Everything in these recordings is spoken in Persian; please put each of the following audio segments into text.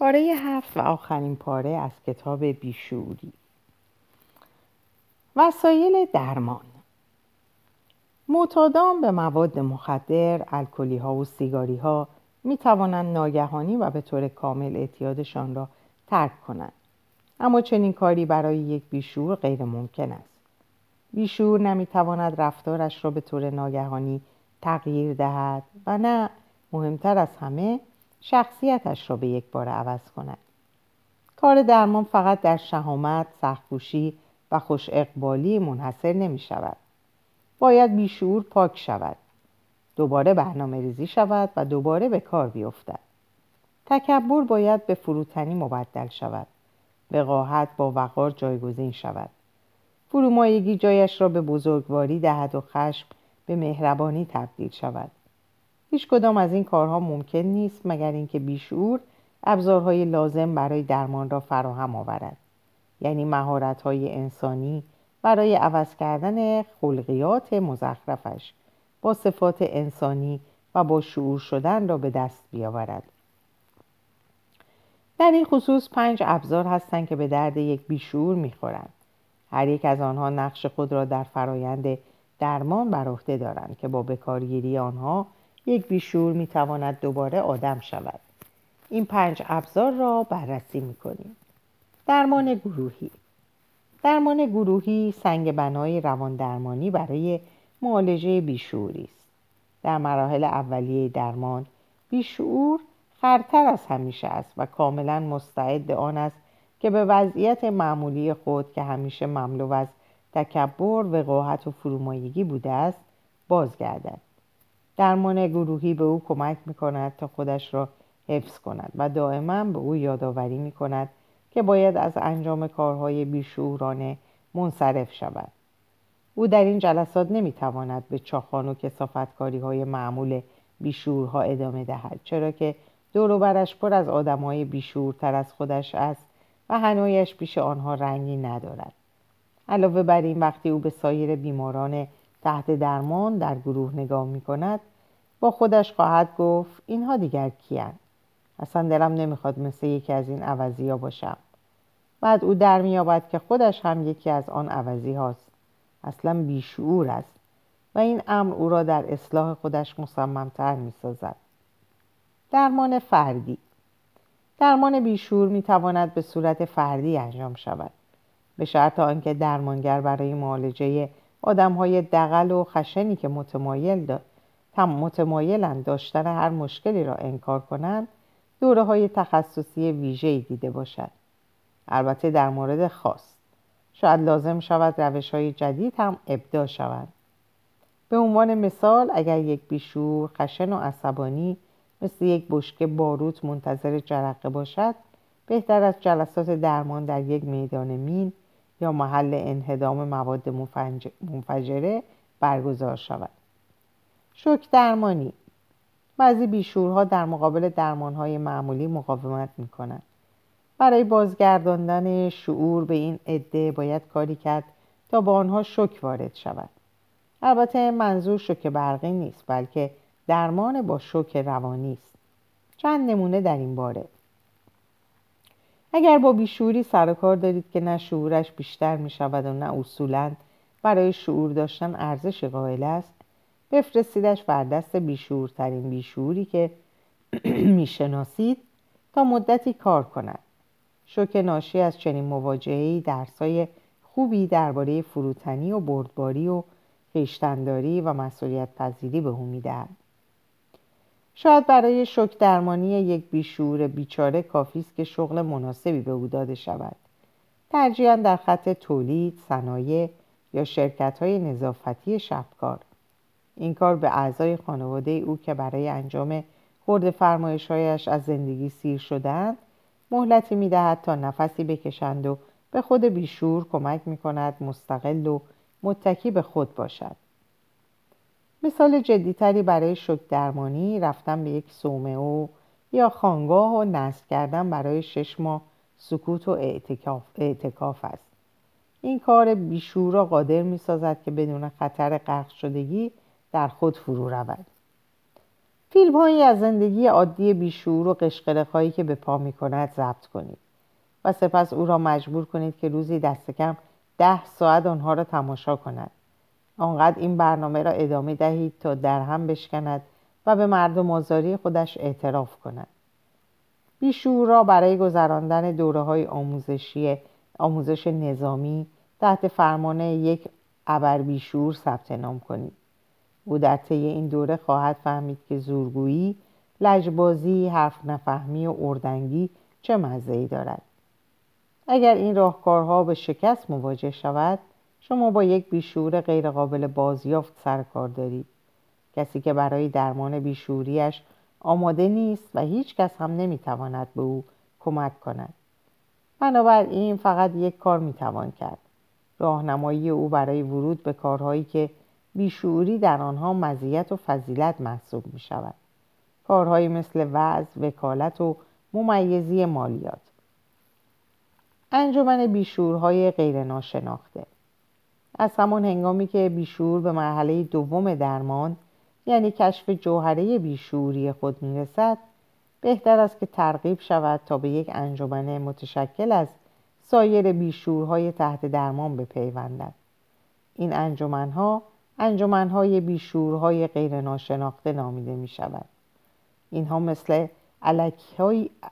پاره هفت و آخرین پاره از کتاب بیشوری وسایل درمان معتادان به مواد مخدر، الکلی ها و سیگاری ها می توانند ناگهانی و به طور کامل اعتیادشان را ترک کنند. اما چنین کاری برای یک بیشور غیر ممکن است. بیشور نمی تواند رفتارش را به طور ناگهانی تغییر دهد و نه مهمتر از همه شخصیتش را به یک بار عوض کند. کار درمان فقط در شهامت، سخکوشی و خوش اقبالی منحصر نمی شود. باید بیشور پاک شود. دوباره برنامه ریزی شود و دوباره به کار بیفتد. تکبر باید به فروتنی مبدل شود. وقاحت با وقار جایگزین شود. فرومایگی جایش را به بزرگواری دهد و خشم به مهربانی تبدیل شود. هیچ کدام از این کارها ممکن نیست مگر اینکه بیشعور ابزارهای لازم برای درمان را فراهم آورد. یعنی مهارت‌های انسانی برای عوض کردن خلقیات مزخرفش با صفات انسانی و با شعور شدن را به دست بیاورد. در این خصوص پنج ابزار هستند که به درد یک بیشعور می‌خورند. هر یک از آنها نقش خود را در فرایند درمان بر عهده دارند که با بکارگیری آنها یک بیشور می‌تواند دوباره آدم شود. این پنج ابزار را بررسی می‌کنیم. درمان گروهی. درمان گروهی سنگ بنای روان درمانی برای معالجه بیشوری است. در مراحل اولیه درمان بیشعور خرتر از همیشه است و کاملا مستعد آن است که به وضعیت معمولی خود که همیشه مملو از تکبر وقاحت و فرومایگی بوده است بازگردد. درمان گروهی به او کمک می کند تا خودش را حفظ کند و دائما به او یادآوری می کند که باید از انجام کارهای بیشعورانه منصرف شود. او در این جلسات نمی تواند به چاخان و کسافتکاری های معمول بیشورها ادامه دهد چرا که دوروبرش پر از آدم های بیشورتر از خودش است و هنویش پیش آنها رنگی ندارد. علاوه بر این وقتی او به سایر بیماران تحت درمان در گروه نگاه می کند با خودش خواهد گفت اینها دیگر کیان اصلا دلم نمی‌خواد مثل یکی از این عوضی ها باشم. بعد او در میابد که خودش هم یکی از آن عوضی هاست. اصلا بیشعور است و این امر او را در اصلاح خودش مصممتر می‌سازد. درمان فردی درمان بیشور می‌تواند به صورت فردی انجام شود. به شرط آنکه درمانگر برای معالجه آدم های دقل و خشنی که متمایل داد متمایلند داشتن هر مشکلی را انکار کنند دوره های تخصصی ویژه‌ای دیده باشد البته در مورد خاص. شاید لازم شود روش های جدید هم ابداع شوند. به عنوان مثال اگر یک بیشور خشن و عصبانی مثل یک بشکه باروت منتظر جرقه باشد بهتر از جلسات درمان در یک میدان مین یا محل انهدام مواد منفجره برگزار شود شوک درمانی بعضی بیشورها در مقابل درمانهای معمولی مقاومت می کنند. برای بازگرداندن شعور به این عده باید کاری کرد تا با آنها شک وارد شود. البته منظور شوک برقی نیست بلکه درمان با شوک روانی است. چند نمونه در این باره. اگر با بیشوری سر کار دارید که نه شعورش بیشتر می شود و نه اصولا برای شعور داشتن ارزش قائل است بفرستیدش بر دست بیشورترین بیشوری که می‌شناسید تا مدتی کار کند. شوک ناشی از چنین مواجههای درسای خوبی درباره فروتنی و بردباری و خیشتنداری و مسئولیت پذیری به او می‌دهد. شاید برای شوک درمانی یک بیشور بیچاره کافی است که شغل مناسبی به او داده شود. ترجیحاً در خط تولید صنایع یا شرکت های نظافتی شبکار. این کار به اعضای خانواده او که برای انجام خورد فرمایشهایش از زندگی سیر شدند مهلتی می‌دهد تا نفسی بکشند و به خود بیشور کمک می کند مستقل و متکی به خود باشد. مثال جدیتری برای شک درمانی رفتن به یک او یا خانگاه و نصب کردن برای شش ماه سکوت و اعتکاف, اعتکاف است. این کار بیشور را قادر می سازد که بدون خطر غرق شدگی در خود فرو رود. فیلم هایی از زندگی عادی بیشور و قشقرق هایی که به پا می کند ضبط کنید و سپس او را مجبور کنید که روزی دست کم ده ساعت آنها را تماشا کند. آنقدر این برنامه را ادامه دهید تا در هم بشکند و به مردم آزاری خودش اعتراف کند. بیشور را برای گذراندن دوره های آموزشی آموزش نظامی تحت فرمان یک ابر بیشور ثبت نام کنید. او در طی این دوره خواهد فهمید که زورگویی لجبازی حرف نفهمی و اردنگی چه مزه دارد. اگر این راهکارها به شکست مواجه شود شما با یک بیشور غیرقابل بازیافت سر کار دارید. کسی که برای درمان بیشوریش آماده نیست و هیچ کس هم نمی‌تواند به او کمک کند. بنابراین فقط یک کار می‌توان کرد. راهنمایی او برای ورود به کارهایی که بیشعوری در آنها مزیت و فضیلت محسوب می شود کارهایی مثل وضع، وکالت و ممیزی مالیات. انجمن بیشورهای غیر ناشناخته از همان هنگامی که بیشور به مرحله دوم درمان یعنی کشف جوهره بیشوری خود می‌رسد بهتر است که ترغیب شود تا به یک انجمن متشکل از سایر بیشورهای تحت درمان بپیوندد. این انجمنها انجمنهای بیشورهای غیر ناشناخته نامیده می شود اینها مثل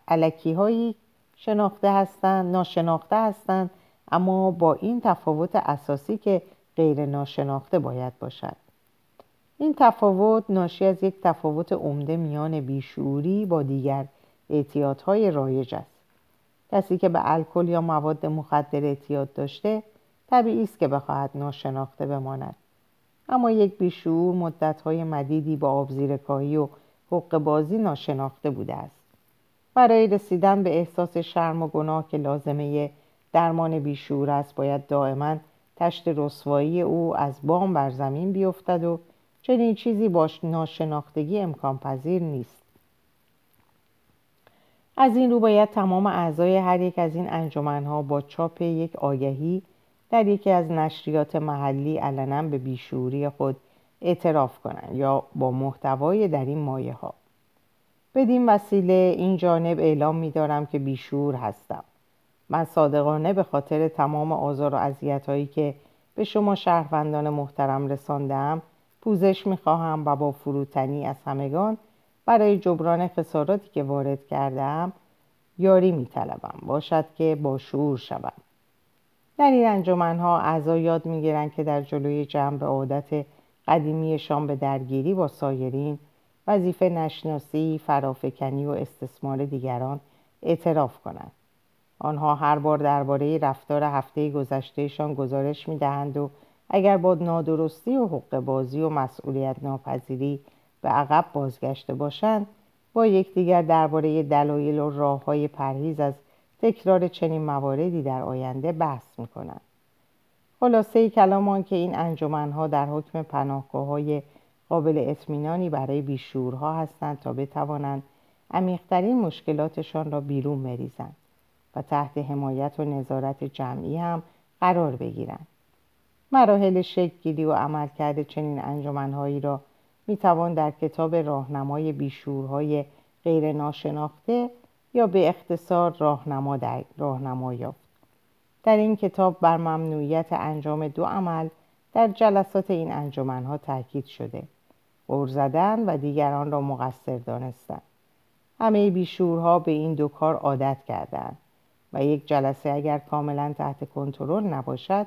علکی هایی شناخته هستند ناشناخته هستند اما با این تفاوت اساسی که غیر ناشناخته باید باشد. این تفاوت ناشی از یک تفاوت عمده میان بیشعوری با دیگر اعتیادهای رایج است. کسی که به الکل یا مواد مخدر اعتیاد داشته طبیعی است که بخواهد ناشناخته بماند. اما یک بیشعور مدتهای مدیدی با آبزیرکاهی و حق بازی ناشناخته بوده است. برای رسیدن به احساس شرم و گناه که لازمه درمان بیشعور است باید دائما تشت رسوایی او از بام بر زمین بیفتد و چنین چیزی با ناشناختگی امکان پذیر نیست. از این رو باید تمام اعضای هر یک از این انجمنها با چاپ یک آگهی در یکی از نشریات محلی علنا به بیشوری خود اعتراف کنند یا با محتوای در این مایه ها بدین وسیله این جانب اعلام می دارم که بیشور هستم. من صادقانه به خاطر تمام آزار و اذیت هایی که به شما شهروندان محترم رساندم پوزش می‌خواهم و با فروتنی از همگان برای جبران خساراتی که وارد کردم یاری میطلبم. باشد که با شعور شوم. در این انجمنها اعضا یاد می‌گیرند که در جلوی جمع به عادت قدیمیشان به درگیری با سایرین وظیفه نشناسی فرافکنی و استثمار دیگران اعتراف کنند. آنها هر بار درباره رفتار هفته گذشتهشان گزارش می‌دهند و اگر با نادرستی و حق بازی و مسئولیت ناپذیری به عقب بازگشته باشند با یکدیگر درباره دلایل و راه های پرهیز از تکرار چنین مواردی در آینده بحث می‌کنند. خلاصه کلامان که این انجمنها در حکم پناهگاه های قابل اطمینانی برای بیشورها هستند تا بتوانند عمیقترین مشکلاتشان را بیرون بریزند. تحت حمایت و نظارت جمعی هم قرار بگیرند مراحل شکلگیری و عملکرد چنین انجمنهایی را می‌توان در کتاب راهنمای بیشورهای غیر ناشناخته یا به اختصار راهنما, در راهنما یافت. در این کتاب بر ممنوعیت انجام دو عمل در جلسات این انجمنها تاکید شده. غور زدن و دیگران را مقصر دانستن. همه بیشورها به این دو کار عادت کردند. و یک جلسه اگر کاملا تحت کنترل نباشد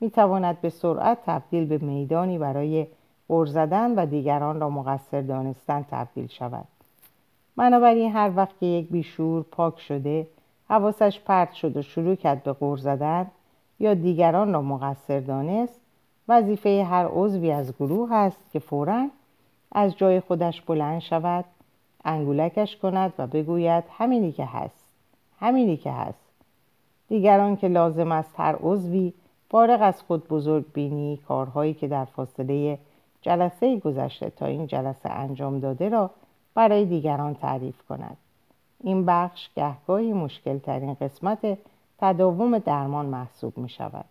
می تواند به سرعت تبدیل به میدانی برای غور زدن و دیگران را مقصر دانستن تبدیل شود. بنابراین هر وقت که یک بیشور پاک شده حواسش پرت شد و شروع کرد به غور زدن یا دیگران را مقصر دانست وظیفه هر عضوی از گروه است که فورا از جای خودش بلند شود انگولکش کند و بگوید همینی که هست. همینی که هست. دیگران که لازم است هر عضوی فارغ از خود بزرگ بینی کارهایی که در فاصله جلسه گذشته تا این جلسه انجام داده را برای دیگران تعریف کند. این بخش گهگاهی مشکل ترین قسمت تداوم درمان محسوب می شود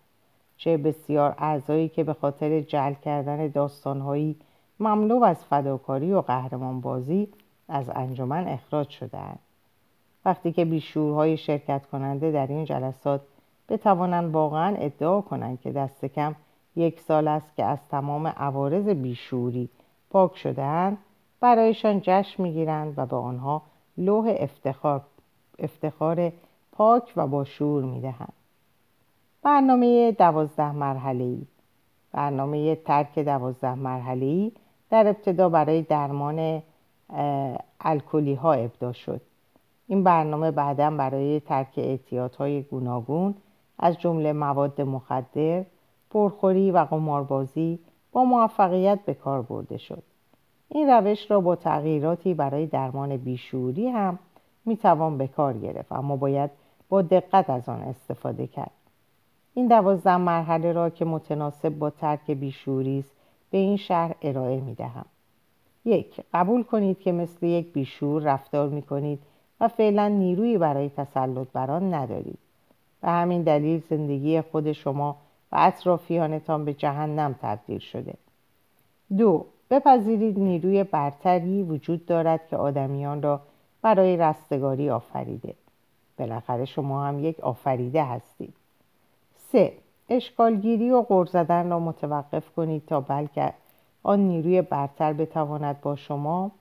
چه بسیار اعضایی که به خاطر جل کردن داستانهایی مملو از فداکاری و قهرمان بازی از انجمن اخراج شدهاند. وقتی که بیشورهای شرکت کننده در این جلسات بتوانند واقعا ادعا کنند که دست کم یک سال است که از تمام عوارض بیشوری پاک شدهاند برایشان جشن می‌گیرند و به آنها لوح افتخار, افتخار پاک و با شور می‌دهند. برنامه دوازده مرحله ای برنامه ترک دوازده مرحله ای در ابتدا برای درمان الکلی ها ابدا شد. این برنامه بعدا برای ترک اعتیادهای های گوناگون از جمله مواد مخدر، پرخوری و قماربازی با موفقیت به کار برده شد. این روش را با تغییراتی برای درمان بیشوری هم می‌توان به کار گرفت اما باید با دقت از آن استفاده کرد. این دوازده مرحله را که متناسب با ترک بیشوری است به این شهر ارائه می دهم. یک قبول کنید که مثل یک بیشور رفتار می کنید فعلا نیرویی برای تسلط بر آن ندارید. به همین دلیل زندگی خود شما و اطرافیانتان به جهنم تبدیل شده. دو بپذیرید نیروی برتری وجود دارد که آدمیان را برای رستگاری آفریده. بالاخره شما هم یک آفریده هستید. سه اشکالگیری و غور زدن را متوقف کنید تا بلکه آن نیروی برتر بتواند با شما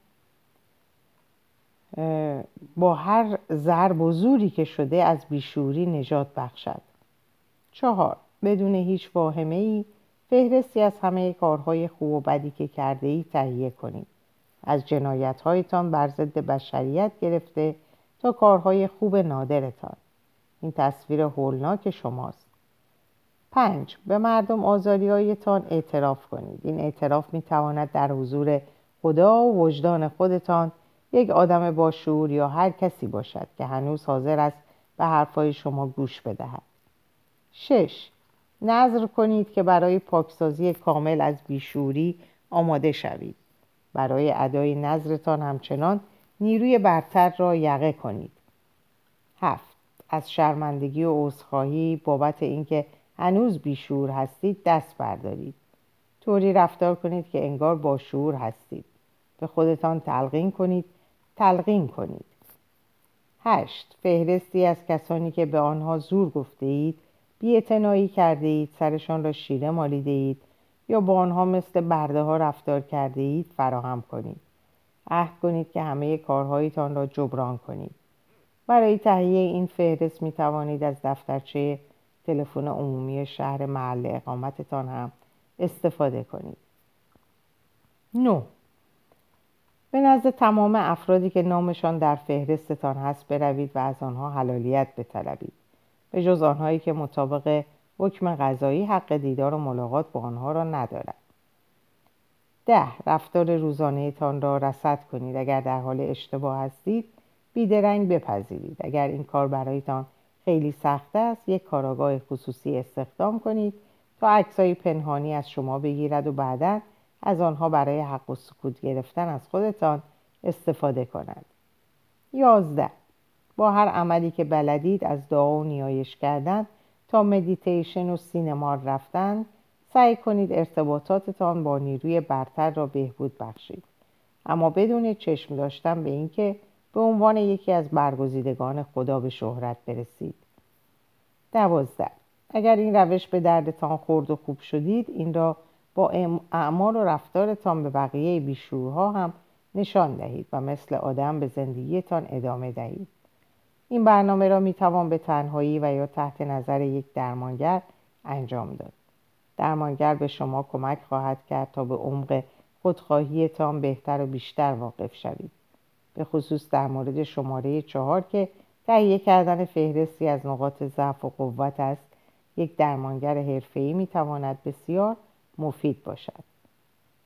با هر ضرب و زوری که شده از بیشوری نجات بخشد. چهار بدون هیچ واهمه ای فهرستی از همه کارهای خوب و بدی که کرده ای تهیه کنید. از جنایت هایتان بر ضد بشریت گرفته تا کارهای خوب نادرتان. این تصویر هولناک شماست. پنج به مردم آزاریهایتان اعتراف کنید. این اعتراف می تواند در حضور خدا و وجدان خودتان یک آدم با شعور یا هر کسی باشد که هنوز حاضر است به حرفهای شما گوش بدهد. شش. نظر کنید که برای پاکسازی کامل از بیشوری آماده شوید. برای ادای نظرتان همچنان نیروی برتر را یقه کنید. هفت. از شرمندگی و عذرخواهی بابت اینکه هنوز بیشور هستید دست بردارید. طوری رفتار کنید که انگار با شعور هستید. به خودتان تلقین کنید تلقین کنید. هشت فهرستی از کسانی که به آنها زور گفته اید بی کرده اید سرشان را شیره مالیده اید یا با آنها مثل برده ها رفتار کرده اید فراهم کنید. عهد کنید که همه کارهایتان را جبران کنید. برای تهیه این فهرست می توانید از دفترچه تلفن عمومی شهر محل اقامتتان هم استفاده کنید. 9. به نزد تمام افرادی که نامشان در فهرستتان هست بروید و از آنها حلالیت بطلبید. به جز آنهایی که مطابق حکم غذایی حق دیدار و ملاقات با آنها را ندارد. ده رفتار روزانه تان را رسد کنید. اگر در حال اشتباه هستید بیدرنگ بپذیرید. اگر این کار برایتان خیلی سخت است یک کاراگاه خصوصی استخدام کنید تا عکسای پنهانی از شما بگیرد و بعدا از آنها برای حق و سکوت گرفتن از خودتان استفاده کند یازده. با هر عملی که بلدید از دعا و نیایش کردن تا مدیتیشن و سینما رفتن سعی کنید ارتباطاتتان با نیروی برتر را بهبود بخشید. اما بدون چشم داشتن به اینکه به عنوان یکی از برگزیدگان خدا به شهرت برسید. دوازده. اگر این روش به دردتان خورد و خوب شدید این را با اعمال و رفتارتان به بقیه بیشورها هم نشان دهید و مثل آدم به زندگیتان ادامه دهید. این برنامه را می‌توان به تنهایی و یا تحت نظر یک درمانگر انجام داد. درمانگر به شما کمک خواهد کرد تا به عمق خودخواهیتان بهتر و بیشتر واقف شوید. به خصوص در مورد شماره چهار که تهیه کردن فهرستی از نقاط ضعف و قوت است یک درمانگر حرفه‌ای می‌تواند بسیار مفید باشد.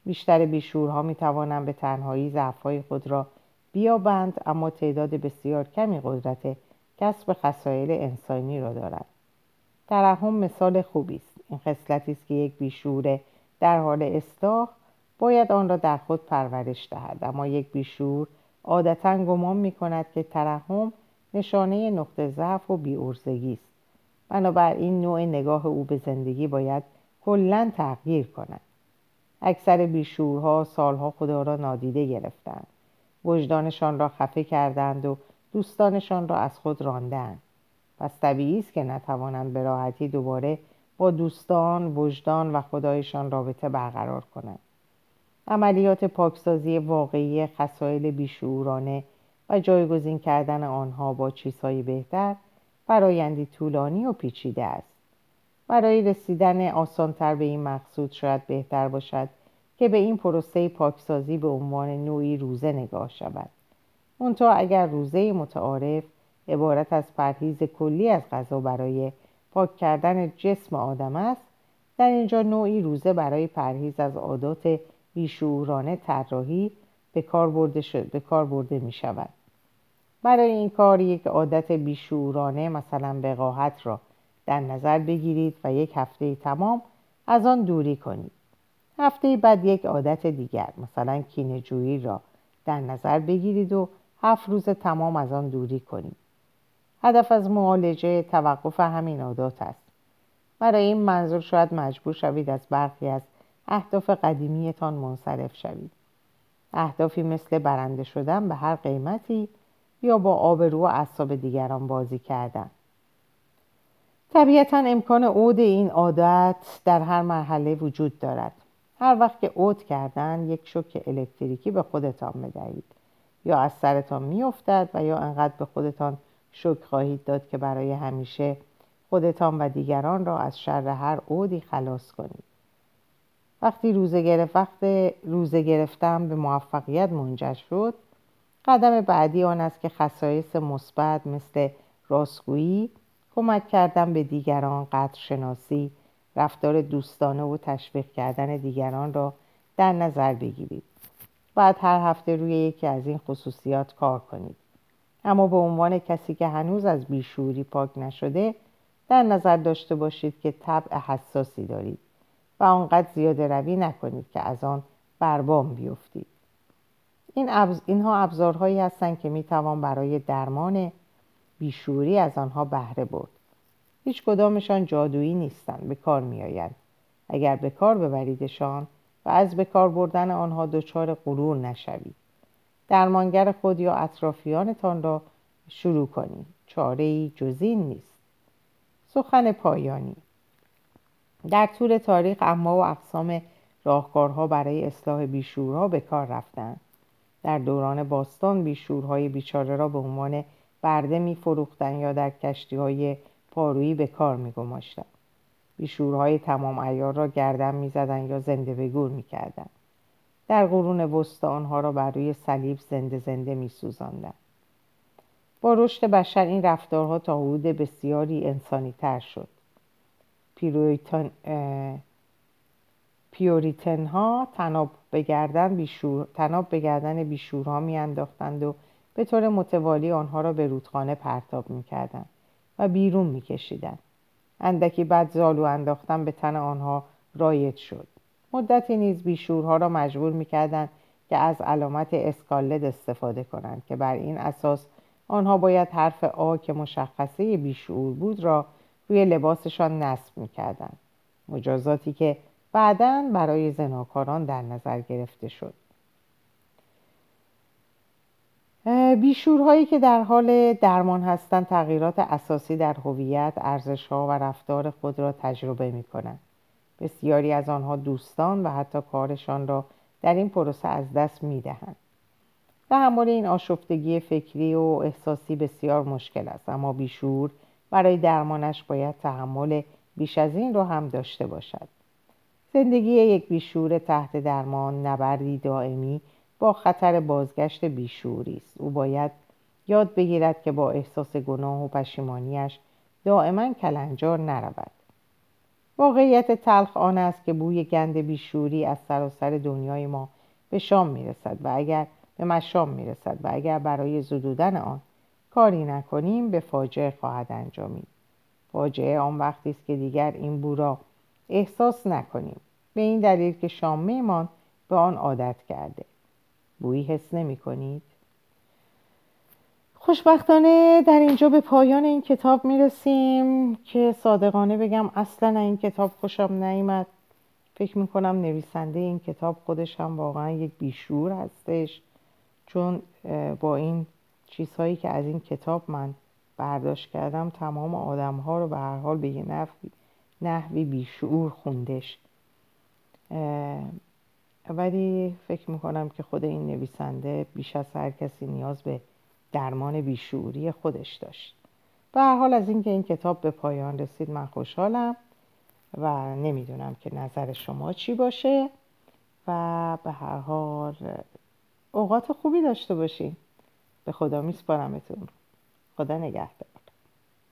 بیشتر بیشورها می توانند به تنهایی ضعفهای خود را بیابند اما تعداد بسیار کمی قدرت کسب خصایل انسانی را دارد ترحم مثال خوبی است. این خصلتی است که یک بیشور در حال اصلاح باید آن را در خود پرورش دهد. اما یک بیشور عادتا گمان می کند که ترحم نشانه نقطه ضعف و بیورزگی است. بنابراین نوع نگاه او به زندگی باید کلا تغییر کند اکثر بیشورها سالها خدا را نادیده گرفتند. وجدانشان را خفه کردند و دوستانشان را از خود راندند. پس طبیعی است که نتوانند به راحتی دوباره با دوستان وجدان و خدایشان رابطه برقرار کنند. عملیات پاکسازی واقعی خسایل بیشعورانه و جایگزین کردن آنها با چیزهای بهتر فرایندی طولانی و پیچیده است. برای رسیدن آسانتر به این مقصود شاید بهتر باشد که به این پروسه پاکسازی به عنوان نوعی روزه نگاه شود. منتها اگر روزه متعارف عبارت از پرهیز کلی از غذا برای پاک کردن جسم آدم است در اینجا نوعی روزه برای پرهیز از عادات بیشعورانه طراحی به کار برده, به کار برده می شود برای این کار یک عادت بیشعورانه مثلا وقاحت را در نظر بگیرید و یک هفته تمام از آن دوری کنید. هفته بعد یک عادت دیگر مثلا کینهجویی را در نظر بگیرید و هفت روز تمام از آن دوری کنید. هدف از معالجه توقف همین عادات است. برای این منظور شاید مجبور شوید از برخی از اهداف قدیمیتان منصرف شوید. اهدافی مثل برنده شدن به هر قیمتی یا با آبرو و اعصاب دیگران بازی کردن. طبیعتا امکان عود این عادت در هر مرحله وجود دارد. هر وقت که عود کردن یک شوک الکتریکی به خودتان بدهید یا از سرتان میافتد و یا انقدر به خودتان شوک خواهید داد که برای همیشه خودتان و دیگران را از شر هر عودی خلاص کنید. وقتی روزه, گرفت وقت روزه گرفتن به موفقیت منجر شد قدم بعدی آن است که خصایص مثبت مثل راستگویی کمک کردن به دیگران قدرشناسی رفتار دوستانه و تشویق کردن دیگران را در نظر بگیرید. بعد هر هفته روی یکی از این خصوصیات کار کنید. اما به عنوان کسی که هنوز از بیشوری پاک نشده در نظر داشته باشید که طبع حساسی دارید و آنقدر زیاده روی نکنید که از آن بربام بیفتید. این اینها ابزارهایی هستند که می‌توان برای درمان بیشوری از آنها بهره برد. هیچ کدامشان جادویی نیستند به کار میآیند. اگر به کار ببریدشان و از به کار بردن آنها دچار غرور نشوید. درمانگر خود یا اطرافیانتان را شروع کنید. چاره ای جزین نیست. سخن پایانی. در طول تاریخ اما و اقسام راهکارها برای اصلاح بیشورها به کار رفتند. در دوران باستان بیشورهای بیچاره را به عنوان برده می یا در کشتی های پارویی به کار می گماشتن. بیشورهای تمام ایار را گردن می زدن یا زنده به گور می کردن. در قرون وسطا آنها را بر روی صلیب زنده زنده می سوزندن. با رشد بشر این رفتارها تا حدود بسیاری انسانی تر شد پیرویتن پیوریتن ها تناب به گردن بیشور تناب به گردن بیشورها میانداختند و به طور متوالی آنها را به رودخانه پرتاب می‌کردند و بیرون میکشیدند. اندکی بعد زالو انداختن به تن آنها رایج شد. مدتی نیز بیشورها را مجبور می‌کردند که از علامت اسکالد استفاده کنند که بر این اساس آنها باید حرف آ که مشخصه بیشعور بود را روی لباسشان نصب می‌کردند. مجازاتی که بعدا برای زناکاران در نظر گرفته شد. بیشورهایی که در حال درمان هستند تغییرات اساسی در هویت، ارزشها و رفتار خود را تجربه می کنند. بسیاری از آنها دوستان و حتی کارشان را در این پروسه از دست می دهند. تحمل این آشفتگی فکری و احساسی بسیار مشکل است اما بیشور برای درمانش باید تحمل بیش از این را هم داشته باشد زندگی یک بیشور تحت درمان نبردی دائمی با خطر بازگشت بیشوری است. او باید یاد بگیرد که با احساس گناه و پشیمانیش دائما کلنجار نرود. واقعیت تلخ آن است که بوی گند بیشوری از سراسر دنیای ما به شام می‌رسد و اگر به مشام می‌رسد و اگر برای زدودن آن کاری نکنیم به فاجعه خواهد انجامید. فاجعه آن وقتی است که دیگر این بو را احساس نکنیم. به این دلیل که شامهمان به آن عادت کرده. بویی حس نمی کنید؟ خوشبختانه در اینجا به پایان این کتاب می رسیم که صادقانه بگم اصلا این کتاب خوشم نیامد فکر می‌کنم نویسنده این کتاب خودش هم واقعا یک بیشور هستش چون با این چیزهایی که از این کتاب من برداشت کردم تمام آدم ها رو به هر حال به یه نحوی, نحوی بیشعور خوندش ولی فکر می‌کنم که خود این نویسنده بیش از هر کسی نیاز به درمان بیشعوری خودش داشت. به هر حال از اینکه این کتاب به پایان رسید من خوشحالم و نمی‌دونم که نظر شما چی باشه و به هر حال اوقات خوبی داشته باشین. به خدا میسپارمتون. خدا نگهدار.